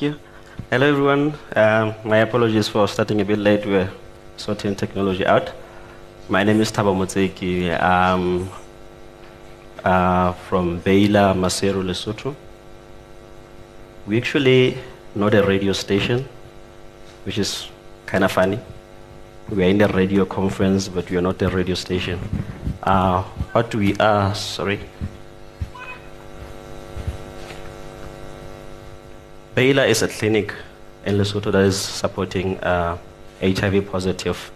Thank you. Hello, everyone. Um, my apologies for starting a bit late. We're sorting technology out. My name is Taba Motseki. I'm uh, from Baylor, Maseru, Lesotho. We actually not a radio station, which is kind of funny. We are in a radio conference, but we are not a radio station. Uh, what we are, sorry. Baylor is a clinic in Lesotho that is supporting uh, HIV positive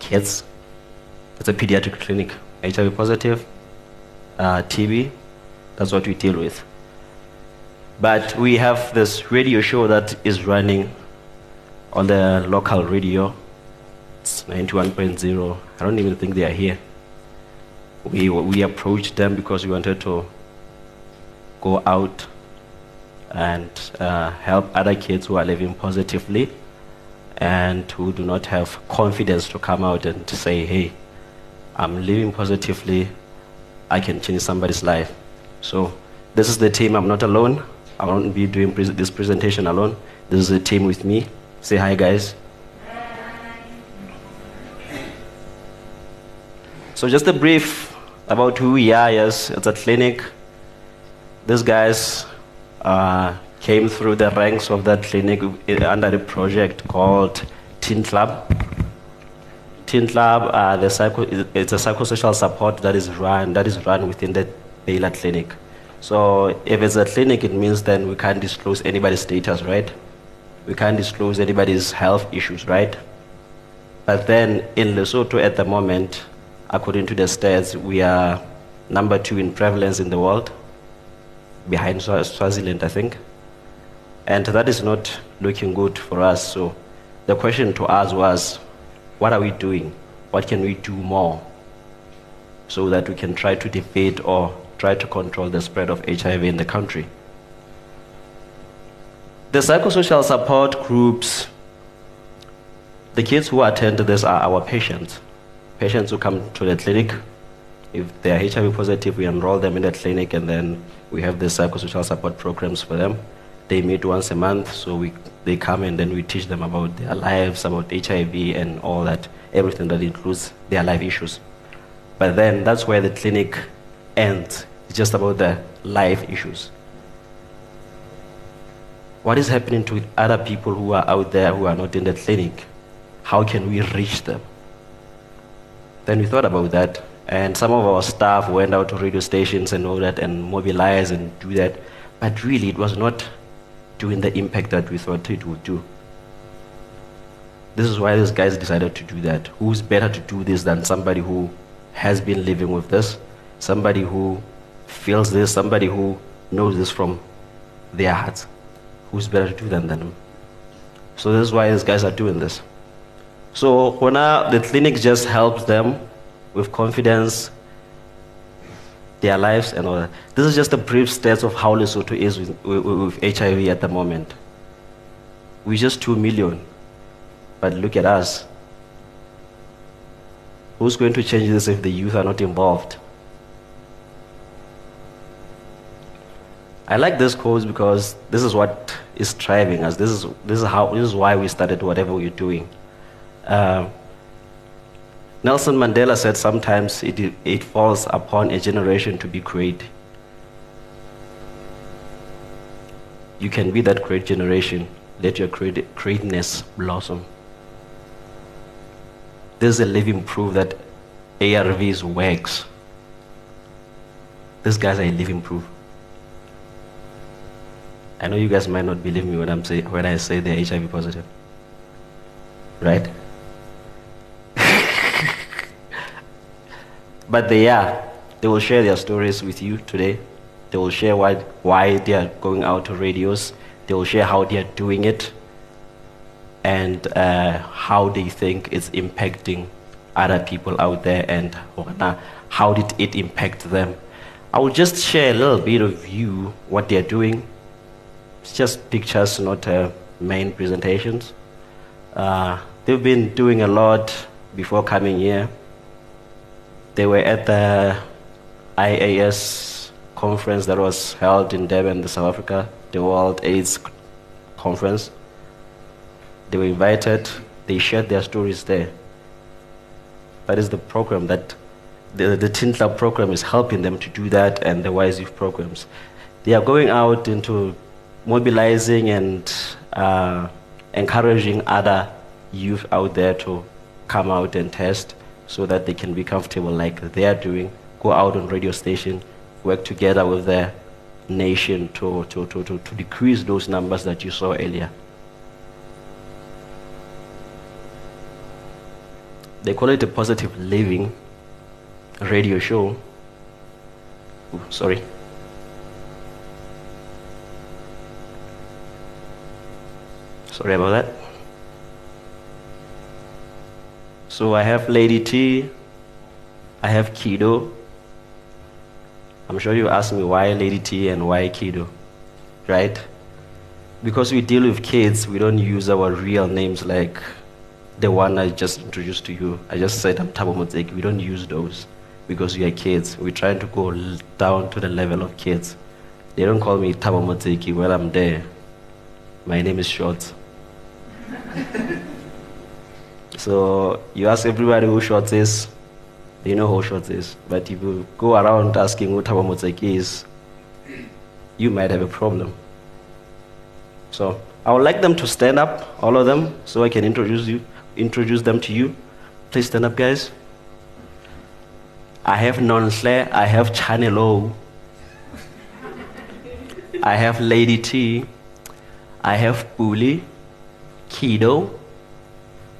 kids. It's a pediatric clinic. HIV positive, uh, TB, that's what we deal with. But we have this radio show that is running on the local radio. It's 91.0. I don't even think they are here. We, we approached them because we wanted to go out and uh, help other kids who are living positively and who do not have confidence to come out and to say, hey, I'm living positively, I can change somebody's life. So this is the team, I'm not alone. I won't be doing pre this presentation alone. This is a team with me. Say hi, guys. So just a brief about who we are, yes, it's a clinic. These guys uh, came through the ranks of that clinic under a project called Teen Club. Teen Club, uh, the psycho, it's a psychosocial support that is run that is run within the Baylor Clinic. So if it's a clinic, it means then we can't disclose anybody's status, right? We can't disclose anybody's health issues, right? But then in Lesotho at the moment, according to the stats, we are number two in prevalence in the world behind Swaziland, I think. And that is not looking good for us. So the question to us was, what are we doing? What can we do more so that we can try to defeat or try to control the spread of HIV in the country? The psychosocial support groups, the kids who attend this are our patients. Patients who come to the clinic if they are HIV positive, we enroll them in the clinic and then we have the psychosocial support programs for them. They meet once a month, so we, they come and then we teach them about their lives, about HIV and all that, everything that includes their life issues. But then that's where the clinic ends. It's just about the life issues. What is happening to other people who are out there who are not in the clinic? How can we reach them? Then we thought about that and some of our staff went out to radio stations and all that and mobilize and do that. But really, it was not doing the impact that we thought it would do. This is why these guys decided to do that. Who's better to do this than somebody who has been living with this, somebody who feels this, somebody who knows this from their hearts? Who's better to do that than them? So this is why these guys are doing this. So when the clinic just helps them with confidence, their lives and all that. This is just a brief stats of how Lesotho is with, with, with HIV at the moment. We're just 2 million. But look at us. Who's going to change this if the youth are not involved? I like this cause because this is what is driving us. This is, this is, how, this is why we started whatever we're doing. Uh, Nelson Mandela said sometimes it, it falls upon a generation to be great. You can be that great generation. Let your great, greatness blossom. There's a living proof that ARVs works. These guys are a living proof. I know you guys might not believe me when, I'm say, when I say they're HIV positive. Right? But they are. They will share their stories with you today. They will share why, why they are going out to radios. They will share how they are doing it and uh, how they think it's impacting other people out there and how did it impact them. I will just share a little bit of you, what they're doing. It's just pictures, not uh, main presentations. Uh, they've been doing a lot before coming here. They were at the IAS conference that was held in Durban, South Africa, the World AIDS conference. They were invited, they shared their stories there. That is the program that the, the Club program is helping them to do that and the Wise Youth programs. They are going out into mobilizing and uh, encouraging other youth out there to come out and test so that they can be comfortable like they are doing, go out on radio station, work together with their nation to, to, to, to, to decrease those numbers that you saw earlier. They call it a positive living radio show. Ooh, sorry. Sorry about that. So I have Lady T, I have Kido. I'm sure you asked me why Lady T and why Kido, right? Because we deal with kids, we don't use our real names like the one I just introduced to you. I just said I'm Tabo Mozeki. We don't use those because we are kids. We're trying to go down to the level of kids. They don't call me Tabo Mozeki when I'm there. My name is Short. so you ask everybody who Short is, they know who Short is. But if you go around asking who Tabo Mozeki is, you might have a problem. So I would like them to stand up, all of them, so I can introduce you, introduce them to you. Please stand up, guys. I have Nonhle, I have Chanelo, I have Lady T, I have Bully, Kido,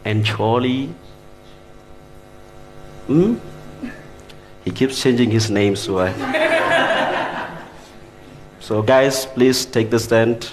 and Charlie. Hmm? He keeps changing his name, so I. so, guys, please take the stand.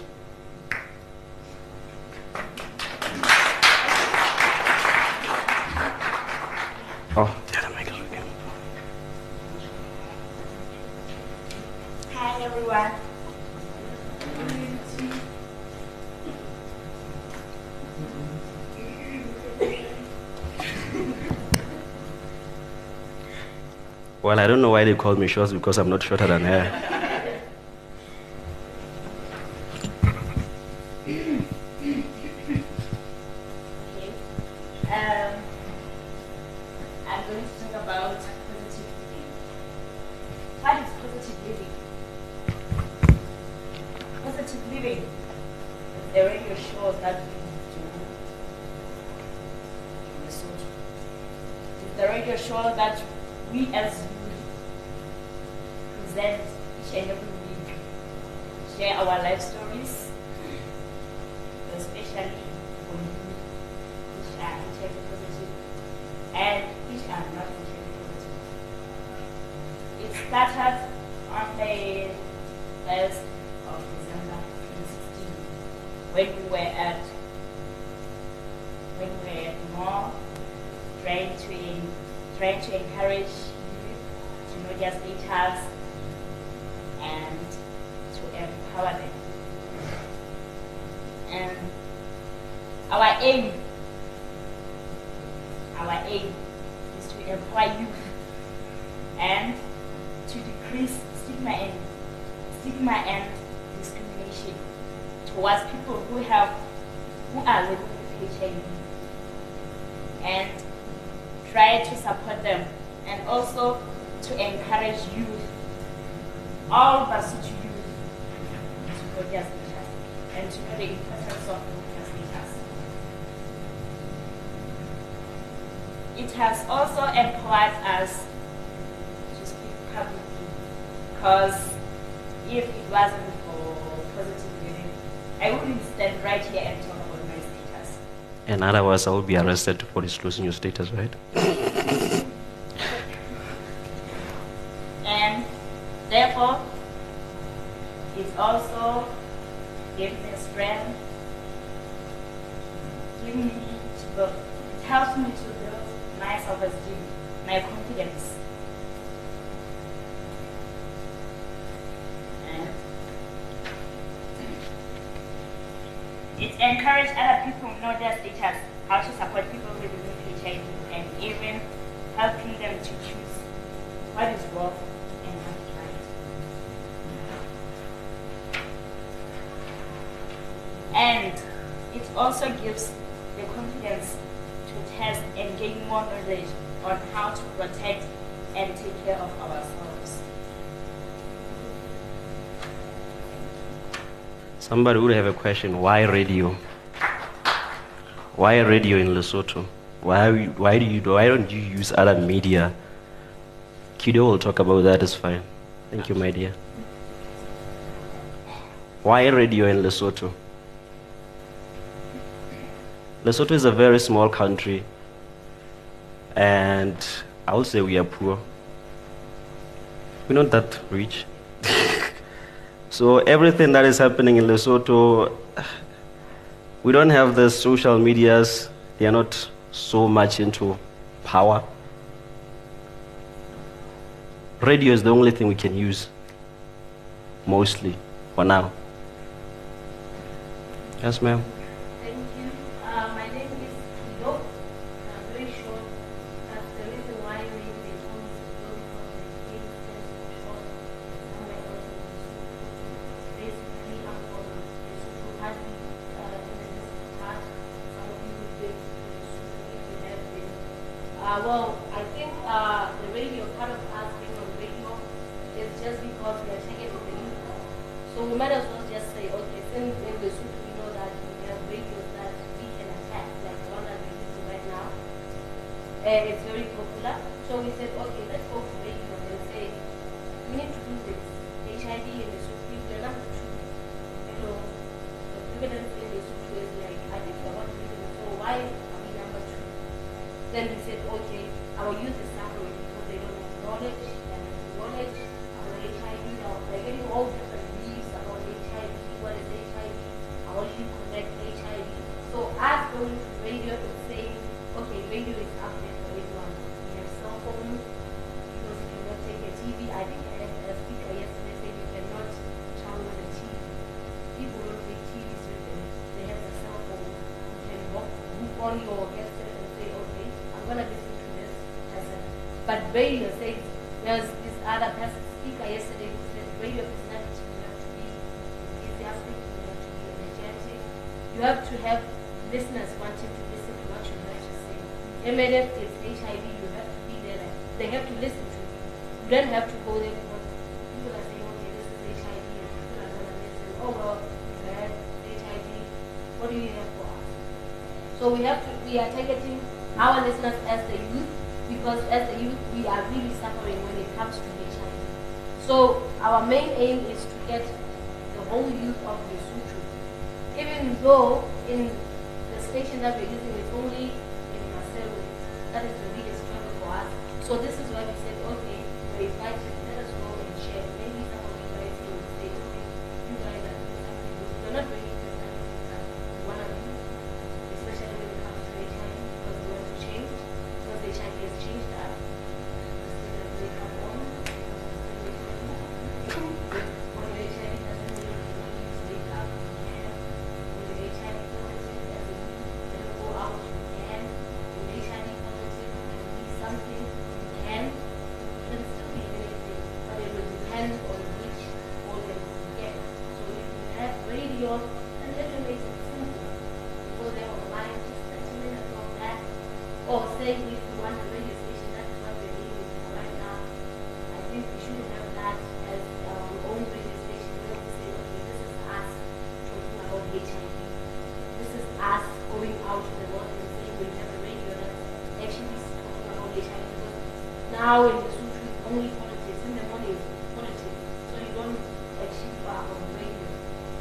They call me short because I'm not shorter than her. When we were at when we were at more trying to trying to encourage to their status and And otherwise, I will be arrested for disclosing your status, right? and therefore it also gives me strength, gives me to build, it helps me to build my self-esteem, my confidence. encourage other people, not just teachers, how to support people living with HIV and even helping them to choose what is wrong and what is right. And it also gives the confidence to test and gain more knowledge on how to protect and take care of ourselves. Somebody would have a question why radio? Why radio in Lesotho? Why, why, do you, why don't you use other media? Kido will talk about that, it's fine. Thank you, my dear. Why radio in Lesotho? Lesotho is a very small country, and I would say we are poor. We're not that rich. So everything that is happening in Lesotho, we don't have the social medias. They are not so much into power. Radio is the only thing we can use, mostly, for now. Yes, ma'am. then we said, okay, our youth is suffering because they don't have knowledge, they have knowledge about HIV. They're getting all different beliefs about HIV, what is HIV, how do you connect HIV. So us going to radio and saying, okay, radio is up there for everyone. We have cell phones, because you cannot take a TV. I think a, a speaker yesterday said you cannot download a TV. People don't take TVs with them. They have a cell phone. You can walk, book on your bem Though in the station that we're using it's only in Maseru, that is the biggest struggle for us. So this is why we said, okay, we're inviting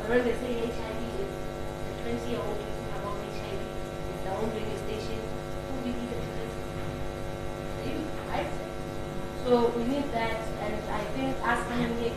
Remember they say HIV is 20 year old HIV their own radio station. Who? So we need that and I think as Anamia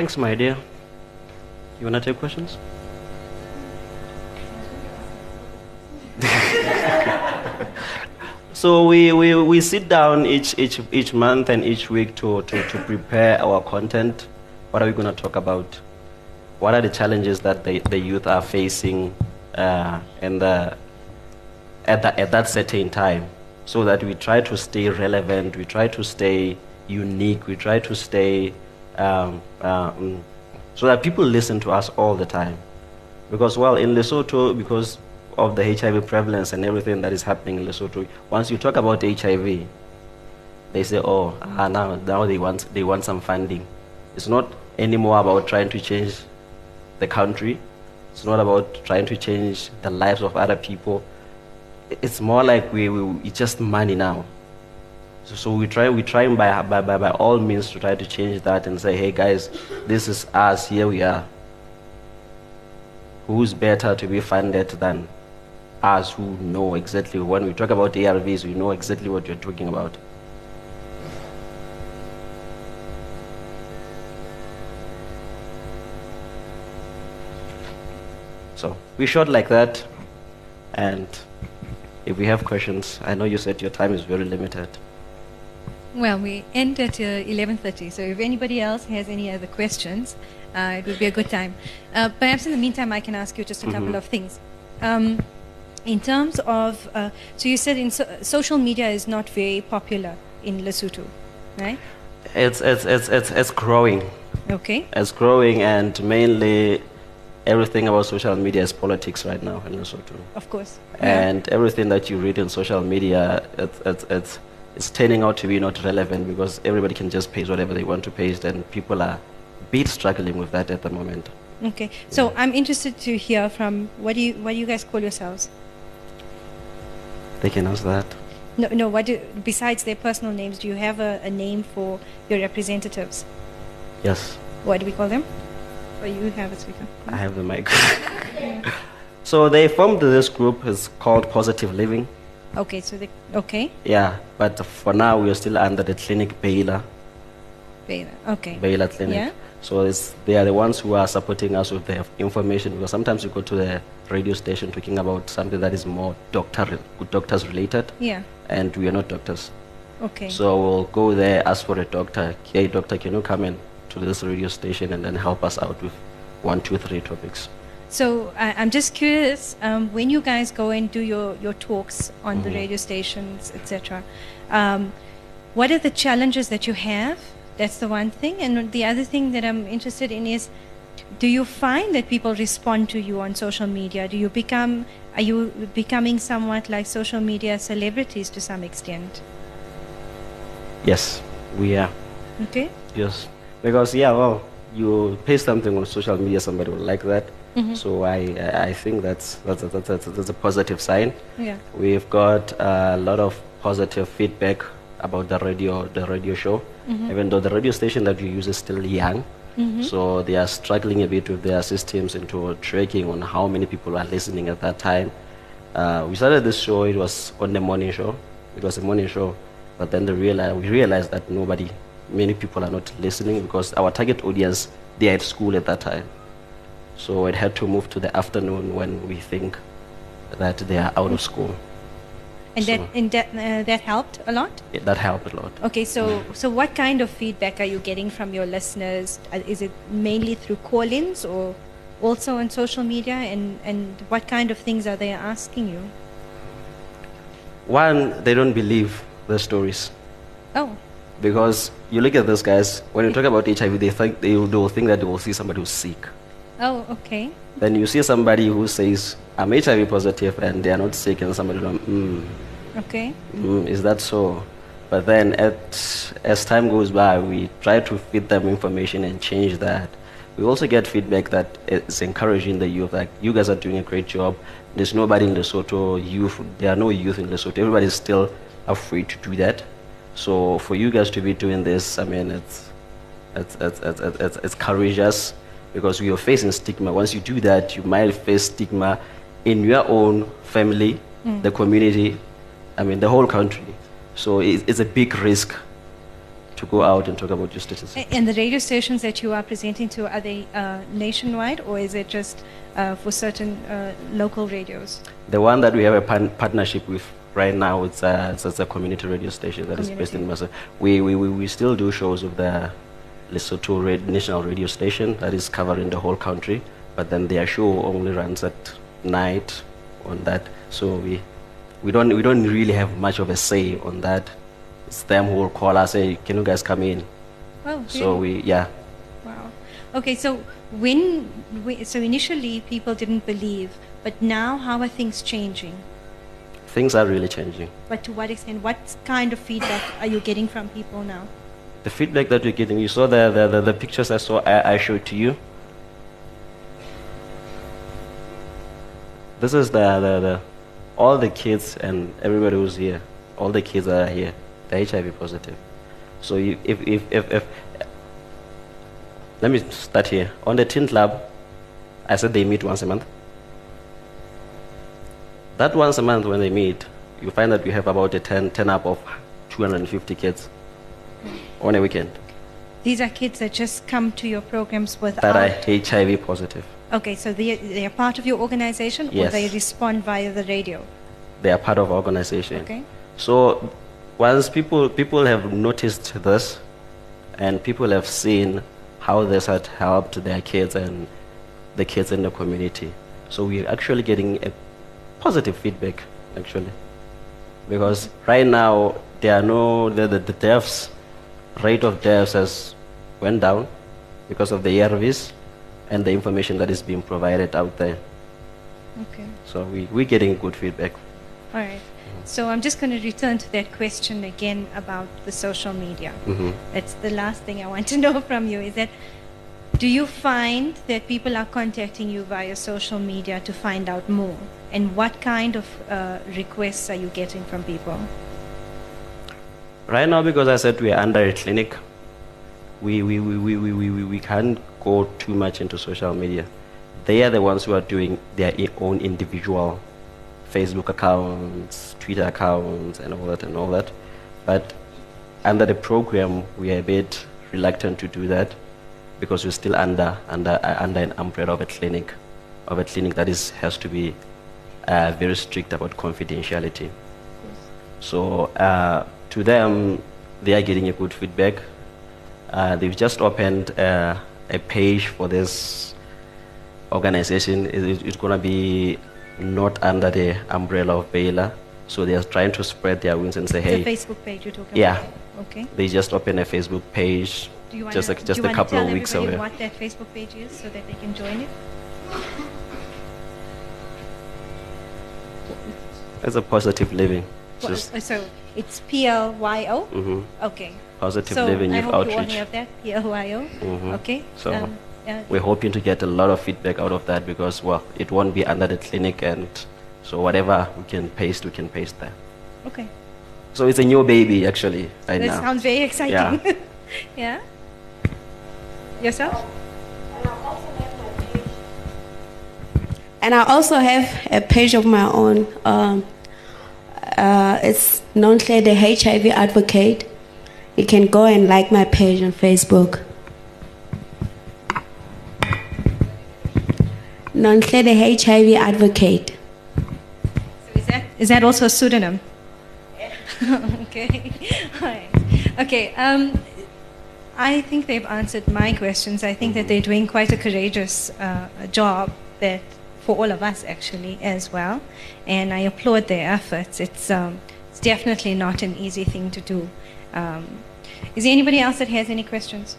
Thanks, my dear. You wanna take questions? so we, we, we sit down each, each, each month and each week to, to, to prepare our content. What are we going to talk about? What are the challenges that the, the youth are facing uh, in the, at, the, at that certain time? So that we try to stay relevant, we try to stay unique, we try to stay um, um, so that people listen to us all the time. Because, well, in Lesotho, because of the HIV prevalence and everything that is happening in Lesotho, once you talk about HIV, they say, oh, ah, now, now they, want, they want some funding. It's not anymore about trying to change the country. It's not about trying to change the lives of other people. It's more like we, we it's just money now. So, so we try we try by, by, by, by all means to try to change that and say, hey guys, this is us, here we are. Who's better to be funded than us who know exactly when we talk about ARVs, we know exactly what you're talking about. So we shot like that, and if we have questions, I know you said your time is very limited. Well, we end at uh, 11.30, so if anybody else has any other questions, uh, it would be a good time. Uh, perhaps in the meantime, I can ask you just a couple Mhm. of things. Um, in terms of, uh, so you said in so- social media is not very popular in Lesotho, right? It's, it's, it's, it's, it's growing. Okay. It's growing, and mainly everything about social media is politics right now in Lesotho. Of course. Yeah. And everything that you read in social media, it's, it's, it's, it's turning out to be not relevant because everybody can just paste whatever they want to paste, and people are a bit struggling with that at the moment. Okay. So I'm interested to hear from what do you what do you guys call yourselves? They can answer that. No, no. What do, besides their personal names, do you have a, a name for your representatives? Yes, What do we call them? Or you have a speaker? I have the mic. so they formed this group. It's called Positive Living. Okay. So they okay. Yeah, but for now we are still under the clinic Baylor, Baylor. Okay. Baylor Clinic. Yeah. So it's, they are the ones who are supporting us with the information because sometimes you go to the radio station talking about something that is more doctor, doctors related, Yeah. and we are not doctors. Okay. So we'll go there, ask for a doctor. Hey, doctor, can you come in to this radio station and then help us out with one, two, three topics? So I, I'm just curious, um, when you guys go and do your, your talks on the Mhm. radio stations, etc., um, what are the challenges that you have? That's the one thing. And the other thing that I'm interested in is, do you find that people respond to you on social media? Do you become, are you becoming somewhat like social media celebrities to some extent? Yes, we are. Okay. Yes, because yeah, well, you paste something on social media, somebody will like that. Mhm. So I, I think that's that's a, that's, a, that's a positive sign. Yeah. We've got a lot of positive feedback about the radio the radio show, Mhm. even though the radio station that we use is still young. Mhm. So they are struggling a bit with their systems into tracking on how many people are listening at that time. Uh, we started this show, it was on the morning show. It was a morning show. But then the reali- we realized that nobody, many people are not listening because our target audience, they are at school at that time. So it had to move to the afternoon when we think that they are out of school. And that, and that, uh, that helped a lot? Yeah, that helped a lot. Okay, so so what kind of feedback are you getting from your listeners? Uh, Is it mainly through call-ins or also on social media? And and what kind of things are they asking you? One, they don't believe the stories. Oh, Because you look at those guys, when you talk about HIV, they think they will think that they will see somebody who's sick. Oh, okay. Then you see somebody who says, I'm HIV positive and they are not sick, and somebody goes, mm, Okay. mm, is that so? But then at, as time goes by, we try to feed them information and change that. We also get feedback that it's encouraging the youth, like, you guys are doing a great job. There's nobody in Lesotho, youth, there are no youth in Lesotho. Everybody's still afraid to do that. So for you guys to be doing this, I mean, it's, it's, it's, it's, it's, it's courageous because we are facing stigma. Once you do that, you might face stigma in your own family, the community, I mean, the whole country. So it's, it's a big risk to go out and talk about your status. And the radio stations that you are presenting to are they uh, nationwide or is it just uh, for certain uh, local radios? The one that we have a pan- partnership with right now it's a, it's, a community radio station that is based in Community. Masa. We, we, we, we still do shows with the Lesotho Red National Radio Station that is covering the whole country, but then their show only runs at night on that. So we, we, don't, we don't really have much of a say on that. It's them who will call us, say, can you guys come in? Oh, So really? we, yeah. Wow. Okay, so when, we, so initially people didn't believe, but now how are things changing? Things are really changing. But to what extent? What kind of feedback are you getting from people now? The feedback that we're getting, you saw the, the, the, the pictures I saw, I, I showed to you. This is the, the, the, all the kids and everybody who's here, all the kids that are here, they're HIV positive. So you, if, if, if, if, let me start here. On the Teen Club, I said they meet once a month. That once a month when they meet, you find that we have about a 10, 10 up of 250 kids on a weekend These are kids that just come to your programs without. that are HIV positive. Okay, so they, they are part of your organization or they respond via the radio? They are part of our organization. Okay. So once people people have noticed this, and people have seen how this had helped their kids and the kids in the community, so we're actually getting a positive feedback actually, because right now there are no the, the, the deaths rate of deaths has went down because of the ARVs and the information that is being provided out there. Okay. So we, we're getting good feedback. All right. So I'm just going to return to that question again about the social media. hmm That's the last thing I want to know from you is that do you find that people are contacting you via social media to find out more? And what kind of uh, requests are you getting from people? Right now, because I said we are under a clinic, we, we, we, we, we, we, we can't go too much into social media. They are the ones who are doing their own individual Facebook accounts, Twitter accounts, and all that and all that. But under the program, we are a bit reluctant to do that because we're still under under uh, under an umbrella of a clinic, of a clinic that is has to be uh, very strict about confidentiality. Yes. So uh, to them, they are getting a good feedback. Uh, they've just opened uh, a page for this organization. It- it's going to be not under the umbrella of Baylor. So they are trying to spread their wings and say, hey, The Facebook page you're talking Yeah. about? Okay. they just opened a Facebook page Do you want just, to, a, just do you a wanna couple tell of weeks everybody away. what that Facebook page is so that they can join it? It's a positive living. Well, Just uh, so it's P L Y O? mhm, Okay. positive so living I youth hope you all outreach. have that, P L Y O. Mhm. Okay. So um, uh, we're hoping to get a lot of feedback out of that because, well, it won't be under the clinic, and so whatever we can paste, we can paste there. okay. So it's a new baby, actually, right That now. sounds very exciting. Yeah. Yourself? And I also have a page of my own. Um, uh, it's Nonhle the HIV Advocate. You can go and like my page on Facebook. Nonhle the HIV Advocate. So is that is that also a pseudonym? okay. All right. Okay. Um, I think they've answered my questions. I think that they're doing quite a courageous uh, job that for all of us actually as well, and I applaud their efforts. It's um, it's definitely not an easy thing to do. Um, is there anybody else that has any questions?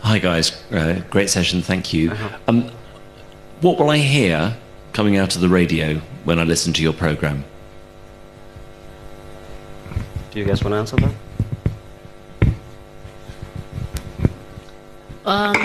Hi guys, uh, great session, thank you. Um, what will I hear coming out of the radio when I listen to your program? Do you guys want to answer that? Um,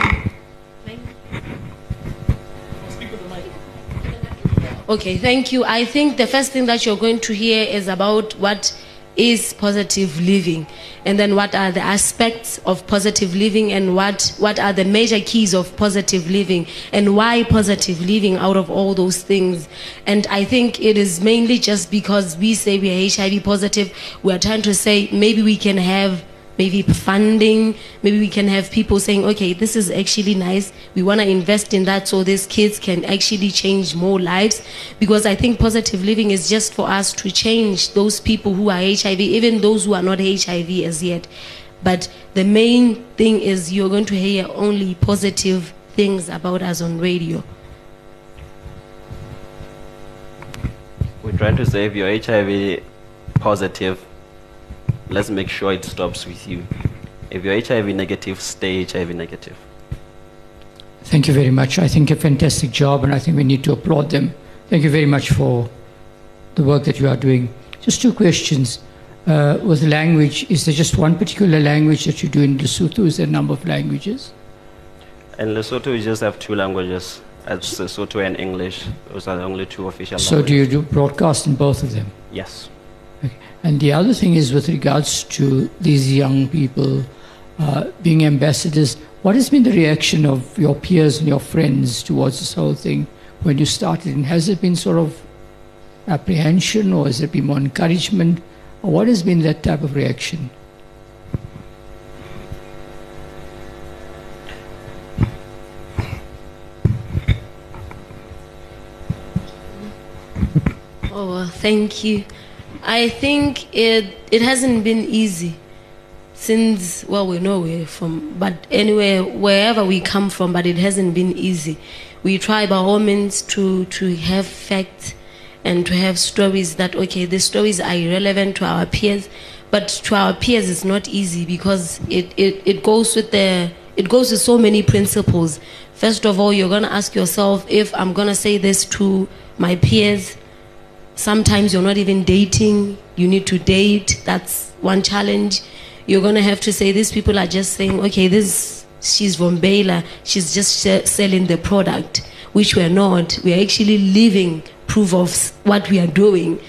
okay, thank you. I think the first thing that you're going to hear is about what is positive living and then what are the aspects of positive living and what, what are the major keys of positive living and why positive living out of all those things. And I think it is mainly just because we say we are HIV positive, we are trying to say maybe we can have maybe funding. Maybe we can have people saying, okay, this is actually nice. We want to invest in that so these kids can actually change more lives. Because I think positive living is just for us to change those people who are HIV, even those who are not HIV as yet. But the main thing is you're going to hear only positive things about us on radio. We're trying to say if you're HIV positive, let's make sure it stops with you. If you're HIV negative, stay HIV negative. Thank you very much. I think a fantastic job, and I think we need to applaud them. Thank you very much for the work that you are doing. Just two questions. Uh, with language, is there just one particular language that you do in Lesotho? Is there a number of languages? In Sesotho, we just have two languages. It's Lesotho and English. Those are the only two official languages. So do you do broadcast in both of them? Yes. Okay. And the other thing is with regards to these young people uh, being ambassadors, what has been the reaction of your peers and your friends towards this whole thing when you started? And has it been sort of apprehension or has it been more encouragement? Or what has been that type of reaction? Oh, well, thank you. I think it it hasn't been easy since well we know where from, but anywhere wherever we come from, but it hasn't been easy. We try by all means to to have facts and to have stories that okay, the stories are irrelevant to our peers, but to our peers it's not easy because it, it, it goes with the it goes with so many principles. First of all, you're gonna ask yourself if I'm gonna say this to my peers Sometimes you're not even dating, you need to date. That's one challenge. You're going to have to say, these people are just saying, okay, this, she's from Baylor, she's just se- selling the product, which we're not. We're actually living proof of what we are doing.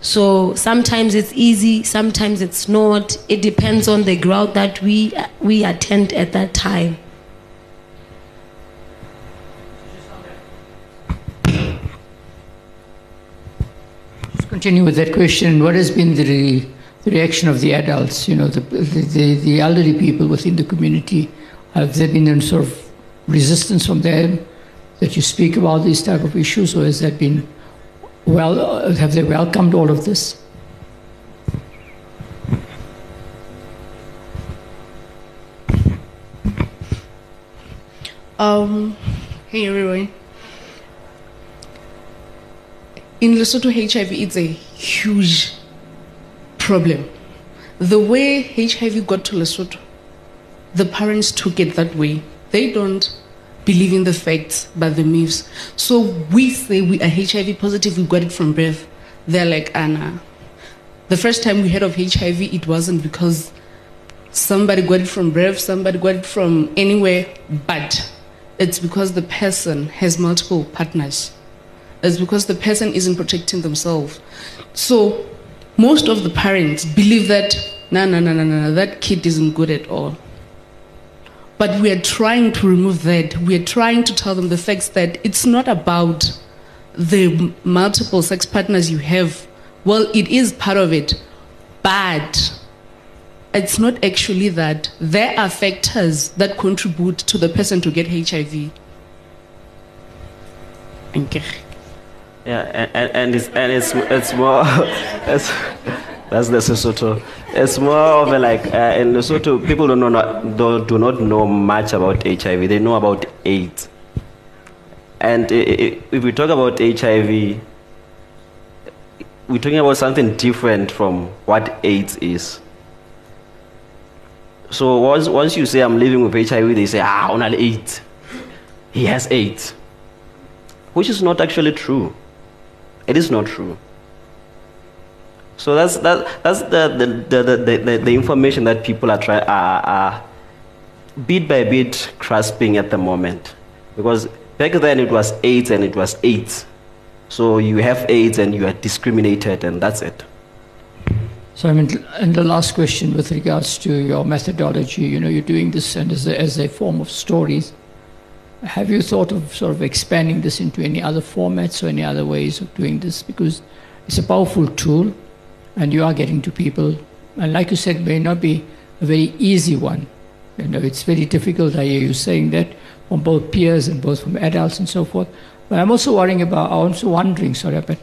So sometimes it's easy, sometimes it's not. It depends on the crowd that we, we attend at that time. Continue with that question. What has been the, re- the reaction of the adults, you know, the, the, the, elderly people within the community? Have there been any sort of resistance from them that you speak about these type of issues, or has that been well? Have they welcomed all of this? Um, hey everyone. In Lesotho, HIV is a huge problem. The way HIV got to Lesotho, the parents took it that way. They don't believe in the facts, but the myths. So we say we are HIV positive, we got it from birth. They're like, ah, Anna. The first time we heard of HIV, it wasn't because somebody got it from birth, somebody got it from anywhere, but it's because the person has multiple partners. It's because the person isn't protecting themselves. So most of the parents believe that no, no, no, no, no, that kid isn't good at all. But we are trying to remove that. We are trying to tell them the facts that it's not about the multiple sex partners you have. Well, it is part of it, but it's not actually that. There are factors that contribute to the person to get HIV. Thank you. Yeah, and, and, it's and it's it's more it's, that's the Lesotho. It's more of a like uh, in Lesotho, people don't know not, don't, do not know much about HIV. They know about AIDS. And if we talk about HIV, we're talking about something different from what AIDS is. So once once you say I'm living with HIV, they say ah, only AIDS. He has AIDS, which is not actually true. It is not true. So that's that, that's the the, the, the, the, information that people are trying are, are bit by bit grasping at the moment. Because back then it was AIDS and it was AIDS. So you have AIDS and you are discriminated and that's it. So I mean, and the last question with regards to your methodology, you know, you're doing this and as a, as a form of stories. Have you thought of sort of expanding this into any other formats or any other ways of doing this? Because it's a powerful tool and you are getting to people. And like you said, may not be a very easy one. You know, it's very difficult. I hear you saying that from both peers and both from adults and so forth. But I'm also worrying about, I'm also wondering, sorry, but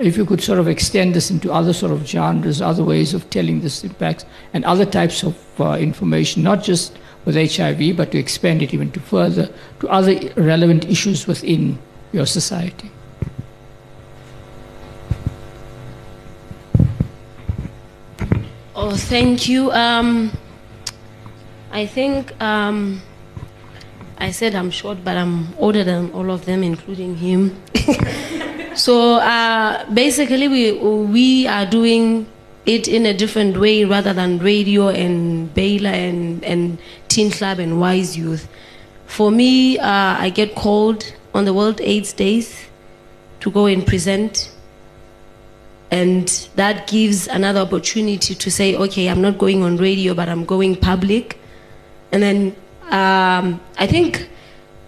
if you could sort of extend this into other sort of genres, other ways of telling this impacts, and other types of uh, information, not just with HIV, but to expand it even to further to other relevant issues within your society. Oh, thank you. Um, I think um, I said I'm short, but I'm older than all of them, including him. so uh, basically, we we are doing it in a different way rather than radio and Baylor and and Teen Club and Wise Youth. For me, uh, I get called on the World AIDS Days to go and present and that gives another opportunity to say okay i'm not going on radio but i'm going public and then um, i think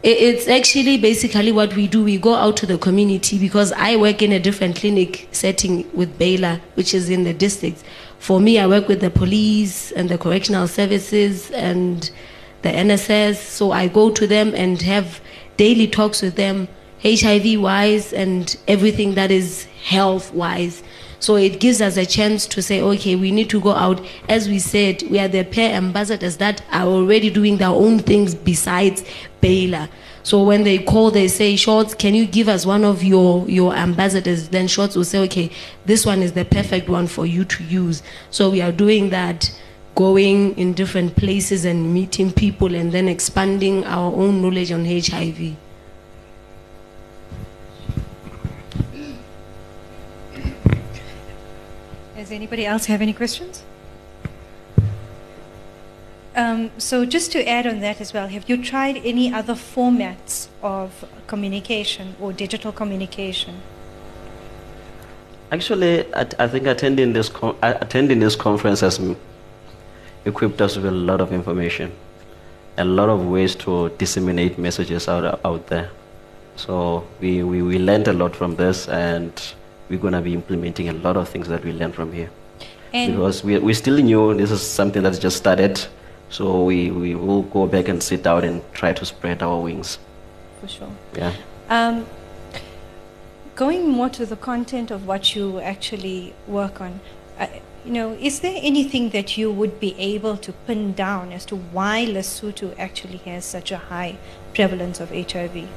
it's actually basically what we do. We go out to the community because i work in a different clinic setting with baylor which is in the district. for me i work with the police and the correctional services and the nss so i go to them and have daily talks with them hiv wise and everything that is health wise so it gives us a chance to say, okay, we need to go out. As we said, we are the peer ambassadors that are already doing their own things besides Baylor. So when they call, they say, Shorts, can you give us one of your, your ambassadors? Then Shorts will say, okay, this one is the perfect one for you to use. So we are doing that, going in different places and meeting people and then expanding our own knowledge on HIV. Does anybody else have any questions? Um, so just to add on that as well, have you tried any other formats of communication or digital communication? Actually, I, I think attending this con- attending this conference has equipped us with a lot of information, a lot of ways to disseminate messages out out there. So we, we, we learned a lot from this, and we're going to be implementing a lot of things that we learned from here. And because we, we still new, this is something that's just started. So we, we will go back and sit down and try to spread our wings. for sure. Yeah. Um, going more to the content of what you actually work on, uh, you know, is there anything that you would be able to pin down as to why Lesotho actually has such a high prevalence of HIV?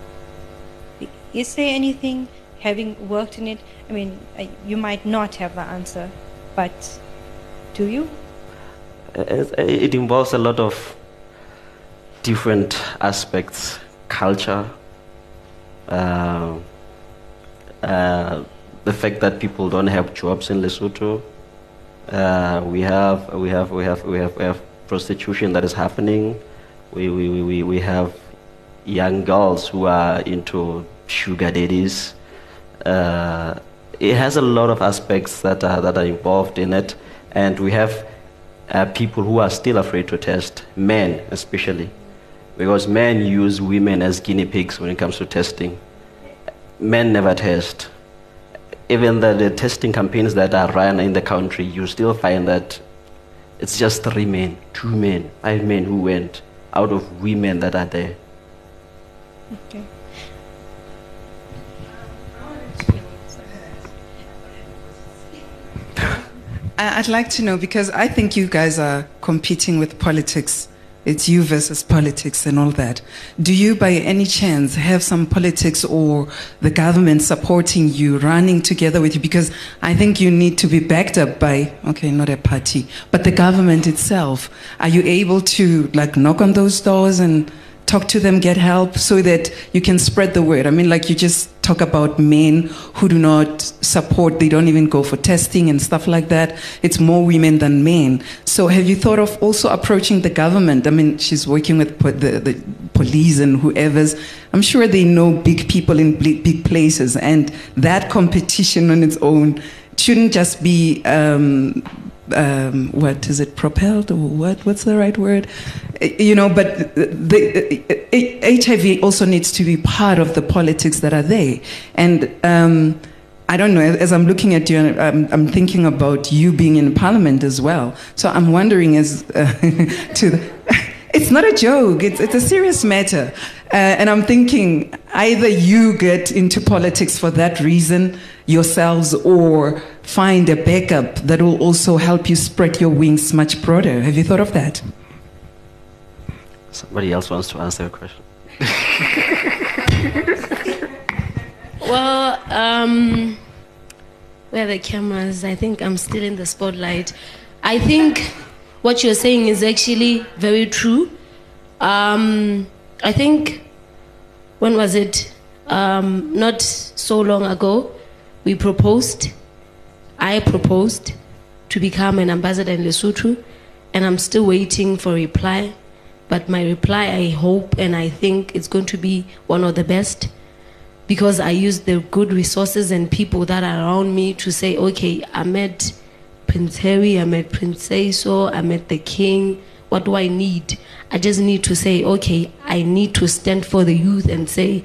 Is there anything, having worked in it, I mean, uh, you might not have the answer, but do you? It, it involves a lot of different aspects culture, uh, uh, the fact that people don't have jobs in Lesotho. Uh, we have we have we have we have we have prostitution that is happening. We, we- we, we have young girls who are into sugar daddies. Uh, it has a lot of aspects that are that are involved in it, and we have uh, people who are still afraid to test, men especially, because men use women as guinea pigs when it comes to testing. Men never test. Even the, the testing campaigns that are run in the country, you still find that it's just three men, two men, five men who went out of women that are there. Okay. I'd like to know because I think you guys are competing with politics. It's you versus politics and all that. Do you, by any chance, have some politics or the government supporting you, running together with you? Because I think you need to be backed up by, okay, not a party, but the government itself. Are you able to like knock on those doors and talk to them, get help, so that you can spread the word? I mean, like you just talk about men who do not support, they don't even go for testing and stuff like that. It's more women than men. So have you thought of also approaching the government? I mean, she's working with po- the, the police and whoever's. I'm sure they know big people in big places, and that competition on its own shouldn't just be um, um, what is it propelled or what what's the right word you know but the uh, hiv also needs to be part of the politics that are there and um, I don't know, as I'm looking at you, I'm, I'm thinking about you being in parliament as well. So I'm wondering as uh, to the, it's not a joke, it's, it's a serious matter. Uh, and I'm thinking either you get into politics for that reason yourselves or find a backup that will also help you spread your wings much broader. Have you thought of that? Somebody else wants to answer a question. Well, um, where are the cameras? I think I'm still in the spotlight. I think what you're saying is actually very true. Um, I think, when was it? Um, not so long ago, we proposed, I proposed to become an ambassador in Lesotho, and I'm still waiting for a reply. But my reply, I hope and I think it's going to be one of the best because I use the good resources and people that are around me to say, okay, I met Prince Harry, I met Prince Seeiso, I met the king. What do I need? I just need to say, okay, I need to stand for the youth and say,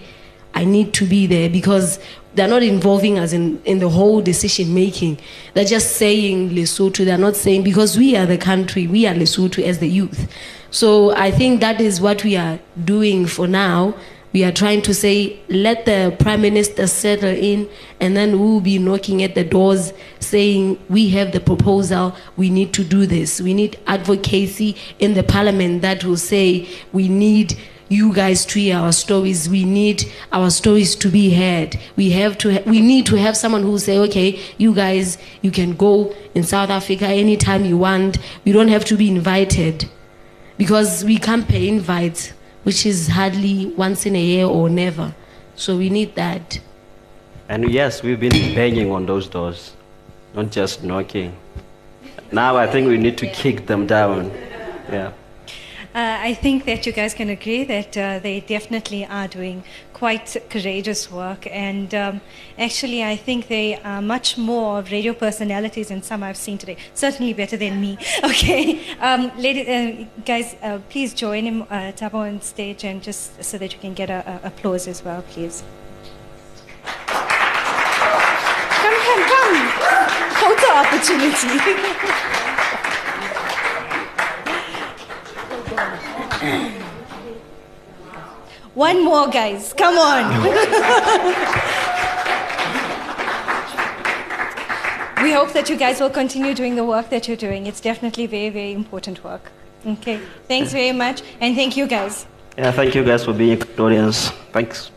I need to be there because they're not involving us in, in the whole decision making. They're just saying Lesotho. They're not saying because we are the country, we are Lesotho as the youth. So I think that is what we are doing for now. We are trying to say, let the prime minister settle in, and then we'll be knocking at the doors saying, we have the proposal, we need to do this. We need advocacy in the parliament that will say, we need you guys to hear our stories. We need our stories to be heard. We have to. Ha- we need to have someone who say, "Okay, you guys, you can go in South Africa anytime you want. You don't have to be invited, because we can't pay invites, which is hardly once in a year or never. So we need that." And yes, we've been banging on those doors, not just knocking. Now I think we need to kick them down. Yeah. Uh, I think that you guys can agree that uh, they definitely are doing quite courageous work. And um, actually, I think they are much more radio personalities than some I've seen today. Certainly better than me. Okay. Um, ladies, uh, guys, uh, please join him, uh, Tabo, on stage, and just so that you can get a, a applause as well, please. Come, come, come. Photo opportunity. One more, guys. Come on. we hope that you guys will continue doing the work that you're doing. It's definitely very, very important work. Okay. Thanks very much. And thank you, guys. Yeah, thank you guys for being audience. Thanks.